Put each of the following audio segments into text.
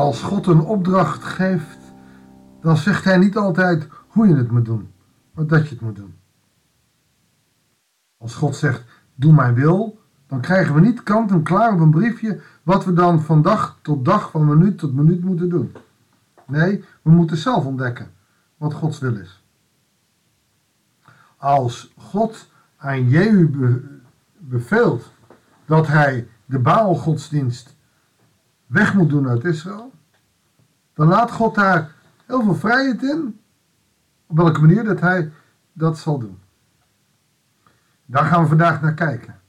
Als God een opdracht geeft, dan zegt hij niet altijd hoe je het moet doen, maar dat je het moet doen. Als God zegt, doe mijn wil, dan krijgen we niet kant en klaar op een briefje wat we dan van dag tot dag, van minuut tot minuut moeten doen. Nee, we moeten zelf ontdekken wat Gods wil is. Als God aan Jehu beveelt dat hij de Baalgodsdienst weg moet doen uit Israël, dan laat God daar heel veel vrijheid in, op welke manier dat hij dat zal doen. Daar gaan we vandaag naar kijken.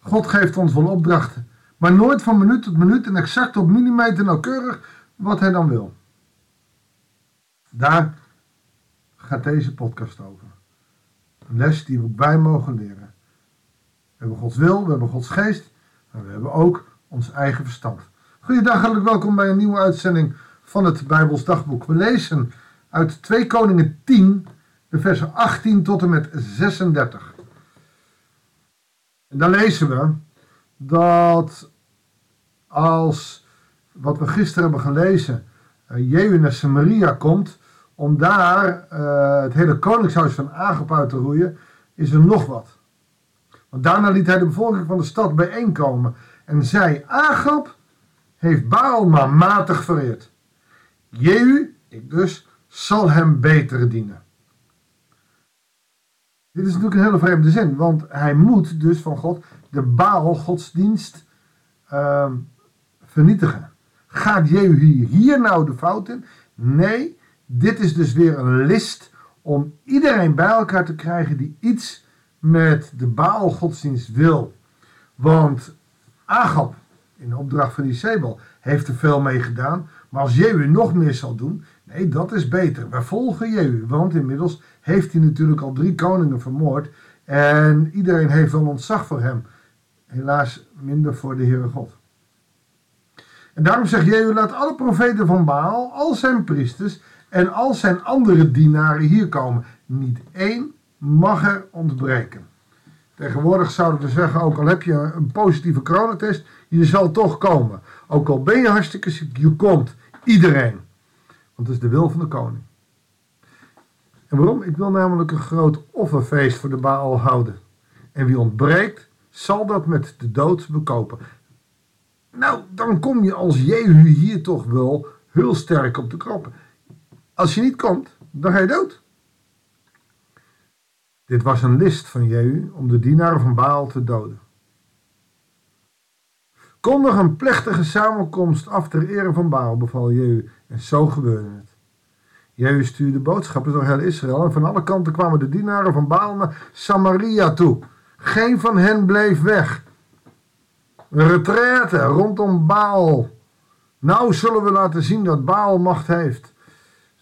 God geeft ons wel opdrachten, maar nooit van minuut tot minuut en exact op millimeter nauwkeurig wat hij dan wil. Daar gaat deze podcast over. Een les die wij mogen leren. We hebben Gods wil, we hebben Gods geest, maar we hebben ook ons eigen verstand. Goedendag, hartelijk welkom bij een nieuwe uitzending van het Bijbels Dagboek. We lezen uit 2 Koningen 10, de versen 18 tot en met 36. En dan lezen we dat als, wat we gisteren hebben gelezen, uh, Jehu naar Samaria komt om daar uh, het hele koningshuis van Agap uit te roeien, is er nog wat. Want daarna liet hij de bevolking van de stad bijeenkomen en zei, Agap heeft Baal maar matig vereerd. Jehu, ik dus, zal hem beter dienen. Dit is natuurlijk een hele vreemde zin, want hij moet dus van God de Baal-godsdienst uh, vernietigen. Gaat Jehu hier nou de fout in? Nee, dit is dus weer een list om iedereen bij elkaar te krijgen die iets met de Baal-godsdienst wil. Want Agab, in opdracht van Isabel, heeft er veel mee gedaan. Maar als Jehu nog meer zal doen, nee, dat is beter. We volgen Jehu, want inmiddels heeft hij natuurlijk al drie koningen vermoord. En iedereen heeft wel ontzag voor hem. Helaas minder voor de Heere God. En daarom zegt Jehu, laat alle profeten van Baal, al zijn priesters en al zijn andere dienaren hier komen. Niet één mag er ontbreken. Tegenwoordig zouden we zeggen, ook al heb je een positieve coronatest, je zal toch komen. Ook al ben je hartstikke ziek, je komt. Iedereen. Want het is de wil van de koning. En waarom? Ik wil namelijk een groot offerfeest voor de Baal houden. En wie ontbreekt, zal dat met de dood bekopen. Nou, dan kom je als Jehu hier toch wel heel sterk op de kroppen. Als je niet komt, dan ga je dood. Dit was een list van Jehu om de dienaren van Baal te doden. Kondig een plechtige samenkomst af ter ere van Baal, beval Jehu, en zo gebeurde het. Jehu stuurde boodschappers door heel Israël en van alle kanten kwamen de dienaren van Baal naar Samaria toe. Geen van hen bleef weg. Retraite rondom Baal. Nou zullen we laten zien dat Baal macht heeft.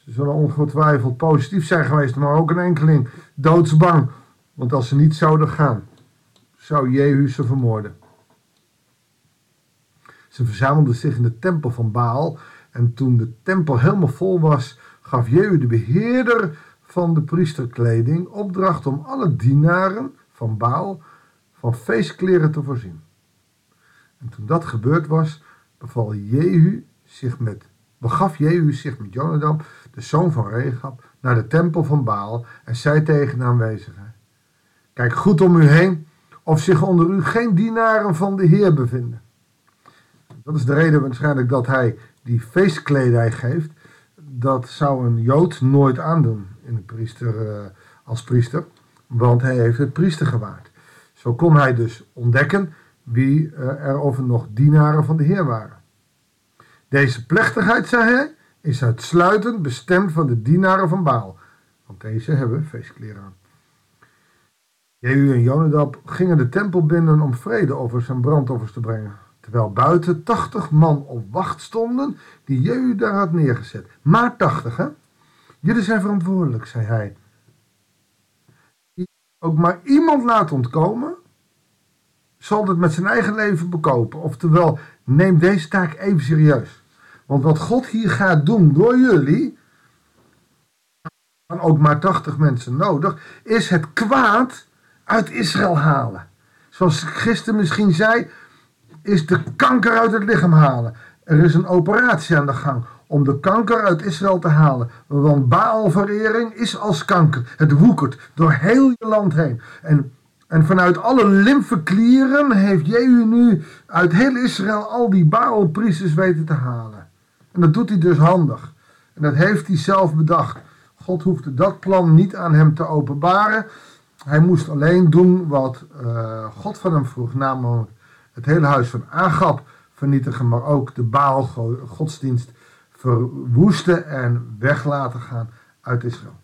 Ze zullen ongetwijfeld positief zijn geweest, maar ook een enkeling doodsbang. Want als ze niet zouden gaan, zou Jehu ze vermoorden. Ze verzamelden zich in de tempel van Baal. En toen de tempel helemaal vol was, gaf Jehu de beheerder van de priesterkleding opdracht om alle dienaren van Baal van feestkleren te voorzien. En toen dat gebeurd was, beval Jehu zich met, begaf Jehu zich met Jonadab de zoon van Regab, naar de tempel van Baal en zei tegen de aanwezigen: Kijk goed om u heen of zich onder u geen dienaren van de Heer bevinden. Dat is de reden waarschijnlijk dat hij die feestkledij geeft. Dat zou een Jood nooit aandoen in de priester, uh, als priester, want hij heeft het priestergewaard. Zo kon hij dus ontdekken wie uh, er of er nog dienaren van de Heer waren. Deze plechtigheid, zei hij, is uitsluitend bestemd van de dienaren van Baal. Want deze hebben feestkleren aan. Jehu en Jonadab gingen de tempel binnen om vredeoffers en brandoffers te brengen. Terwijl buiten tachtig man op wacht stonden die Jehu daar had neergezet. Maar tachtig, hè? Jullie zijn verantwoordelijk, zei hij. Ook maar iemand laat ontkomen, zal het met zijn eigen leven bekopen. Oftewel, neem deze taak even serieus. Want wat God hier gaat doen door jullie, ook maar 80 mensen nodig, is het kwaad uit Israël halen. Zoals gisteren misschien zei, is de kanker uit het lichaam halen. Er is een operatie aan de gang om de kanker uit Israël te halen. Want Baalverering is als kanker. Het woekert door heel je land heen. En, en vanuit alle lymfeklieren heeft Jehu nu uit heel Israël al die Baalpriesters weten te halen. En dat doet hij dus handig. En dat heeft hij zelf bedacht. God hoefde dat plan niet aan hem te openbaren. Hij moest alleen doen wat uh, God van hem vroeg, namelijk het hele huis van Agab vernietigen, maar ook de Baal godsdienst verwoesten en weg laten gaan uit Israël.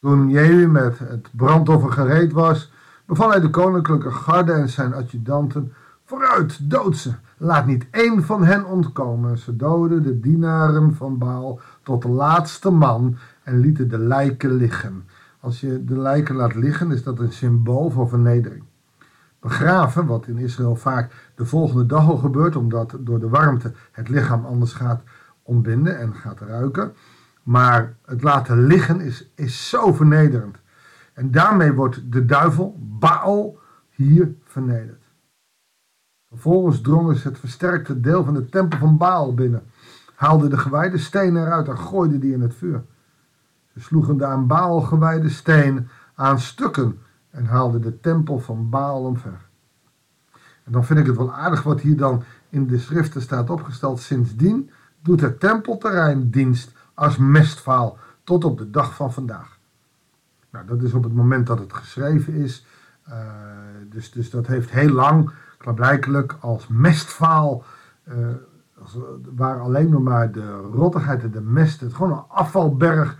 Toen Jehu met het brandoffer gereed was, beval hij de koninklijke garde en zijn adjudanten: Vooruit, dood ze! Laat niet één van hen ontkomen. Ze doden de dienaren van Baal tot de laatste man en lieten de lijken liggen. Als je de lijken laat liggen, is dat een symbool voor vernedering. Begraven, wat in Israël vaak de volgende dag al gebeurt, omdat door de warmte het lichaam anders gaat ontbinden en gaat ruiken. Maar het laten liggen is, is zo vernederend. En daarmee wordt de duivel, Baal, hier vernederd. Vervolgens drongen ze het versterkte deel van de tempel van Baal binnen, haalden de gewijde stenen eruit en gooiden die in het vuur. Ze sloegen de aan Baal gewijde steen aan stukken en haalden de tempel van Baal omver. En dan vind ik het wel aardig wat hier dan in de schriften staat opgesteld. Sindsdien doet het tempelterrein dienst als mestvaal tot op de dag van vandaag. Nou, dat is op het moment dat het geschreven is. Uh, dus, dus dat heeft heel lang, klaarblijkelijk, als mestvaal, uh, waar alleen nog maar de rottigheid en de mest, het gewoon een afvalberg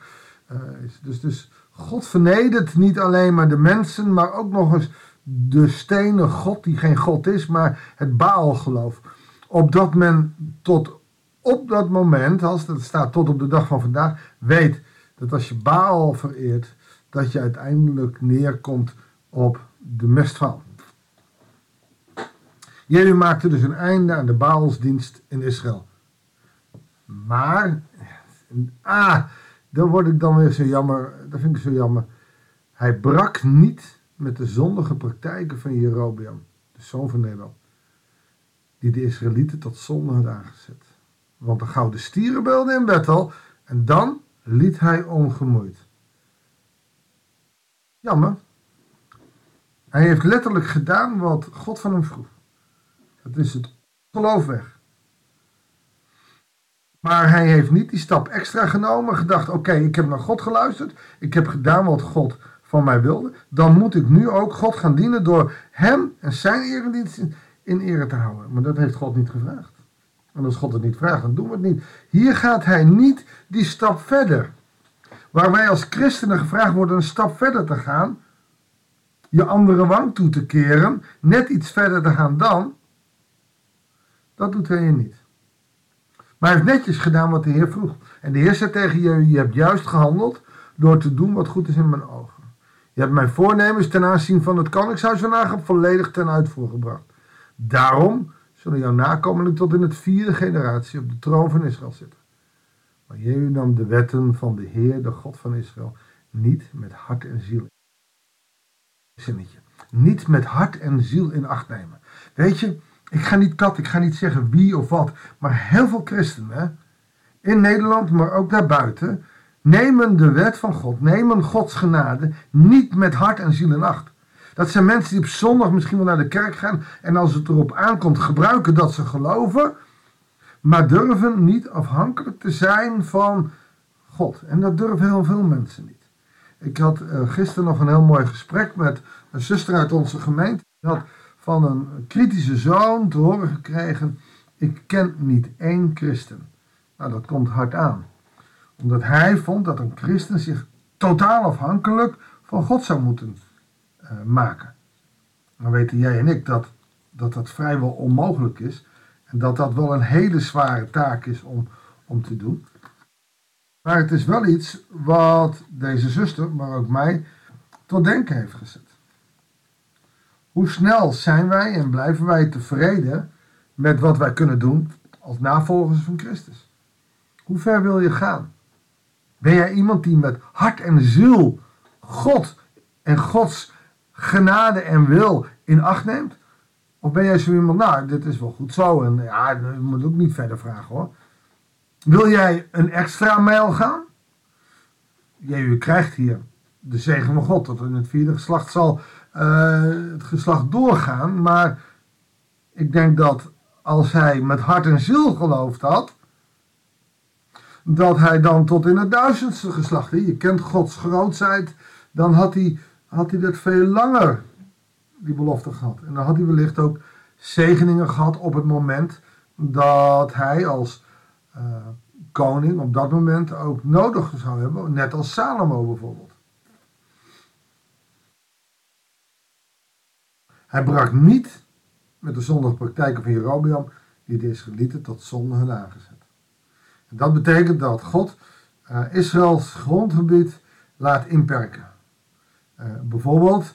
uh, is. Dus, dus God vernedert niet alleen maar de mensen, maar ook nog eens de stenen God die geen God is, maar het Baalgeloof. Opdat men tot op dat moment, als het staat tot op de dag van vandaag, weet dat als je Baal vereert, dat je uiteindelijk neerkomt op de mestval. Jehu maakte dus een einde aan de Baalsdienst in Israël. Maar, ah, dan word ik dan weer zo jammer, dat vind ik zo jammer. Hij brak niet met de zondige praktijken van Jerobeam, de zoon van Nebat, die de Israëlieten tot zonde had aangezet. Want de gouden stierenbeelden in Bethel, en dan liet hij ongemoeid. Jammer. Hij heeft letterlijk gedaan wat God van hem vroeg. Het is het geloof weg. Maar hij heeft niet die stap extra genomen, gedacht: oké, ik heb naar God geluisterd, ik heb gedaan wat God van mij wilde, dan moet ik nu ook God gaan dienen door hem en zijn eredienst in, in ere te houden. Maar dat heeft God niet gevraagd. En als God het niet vraagt, dan doen we het niet. Hier gaat hij niet die stap verder. Waar wij als christenen gevraagd worden een stap verder te gaan, je andere wang toe te keren, net iets verder te gaan dan, dat doet hij niet. Maar hij heeft netjes gedaan wat de Heer vroeg. En de Heer zei tegen je, je hebt juist gehandeld door te doen wat goed is in mijn ogen. Je hebt mijn voornemens ten aanzien van het koningshuis van Agab volledig ten uitvoer gebracht. Daarom zullen jouw nakomelingen tot in het vierde generatie op de troon van Israël zitten. Maar Jehu nam de wetten van de Heer, de God van Israël, niet met hart en ziel. Zinnetje. Niet met hart en ziel in acht nemen. Weet je, ik ga niet kat, ik ga niet zeggen wie of wat, maar heel veel christenen in Nederland, maar ook daarbuiten, nemen de wet van God, nemen Gods genade niet met hart en ziel in acht. Dat zijn mensen die op zondag misschien wel naar de kerk gaan en als het erop aankomt gebruiken dat ze geloven, maar durven niet afhankelijk te zijn van God. En dat durven heel veel mensen niet. Ik had uh, gisteren nog een heel mooi gesprek met een zuster uit onze gemeente. Die van een kritische zoon te horen gekregen: Ik ken niet één christen. Nou, dat komt hard aan. Omdat hij vond dat een christen zich totaal afhankelijk van God zou moeten uh, maken. Dan weten jij en ik dat, dat dat vrijwel onmogelijk is. En dat dat wel een hele zware taak is om, om te doen. Maar het is wel iets wat deze zuster, maar ook mij, tot denken heeft gezet. Hoe snel zijn wij en blijven wij tevreden met wat wij kunnen doen als navolgers van Christus? Hoe ver wil je gaan? Ben jij iemand die met hart en ziel God en Gods genade en wil in acht neemt? Of ben jij zo iemand, nou, dit is wel goed zo en ja, je moet ook niet verder vragen hoor. Wil jij een extra mijl gaan? Je krijgt hier de zegen van God, dat in het vierde geslacht zal uh, het geslacht doorgaan, maar ik denk dat als hij met hart en ziel geloofd had, dat hij dan tot in het duizendste geslacht, je kent Gods grootheid, dan had hij, had hij dat veel langer, die belofte gehad. En dan had hij wellicht ook zegeningen gehad op het moment dat hij als uh, koning op dat moment ook nodig zou hebben, net als Salomo bijvoorbeeld. Hij brak niet met de zondige praktijken van Jerobeam die de Israëlieten tot zonde hadden aangezet. En dat betekent dat God uh, Israëls grondgebied laat inperken. Uh, bijvoorbeeld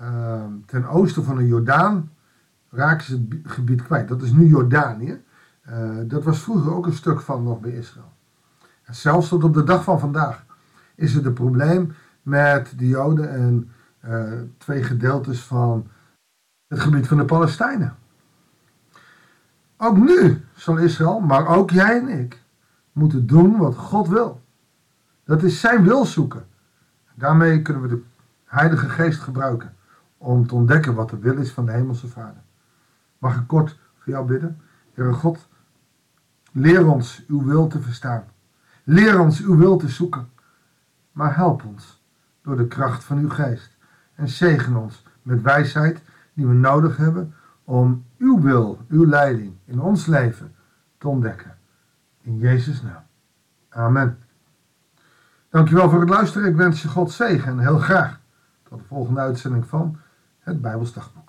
uh, ten oosten van de Jordaan raken ze het gebied kwijt. Dat is nu Jordanië. dat was vroeger ook een stuk van nog bij Israël. En zelfs tot op de dag van vandaag is het een probleem met de Joden en twee gedeeltes van het gebied van de Palestijnen. Ook nu zal Israël, maar ook jij en ik, moeten doen wat God wil. Dat is zijn wil zoeken. Daarmee kunnen we de Heilige Geest gebruiken om te ontdekken wat de wil is van de Hemelse Vader. Mag ik kort voor jou bidden? Heere God, leer ons uw wil te verstaan. Leer ons uw wil te zoeken. Maar help ons door de kracht van uw geest. En zegen ons met wijsheid die we nodig hebben om uw wil, uw leiding in ons leven te ontdekken. In Jezus' naam. Amen. Dankjewel voor het luisteren. Ik wens je God zegen en heel graag tot de volgende uitzending van het Bijbelsdagboek.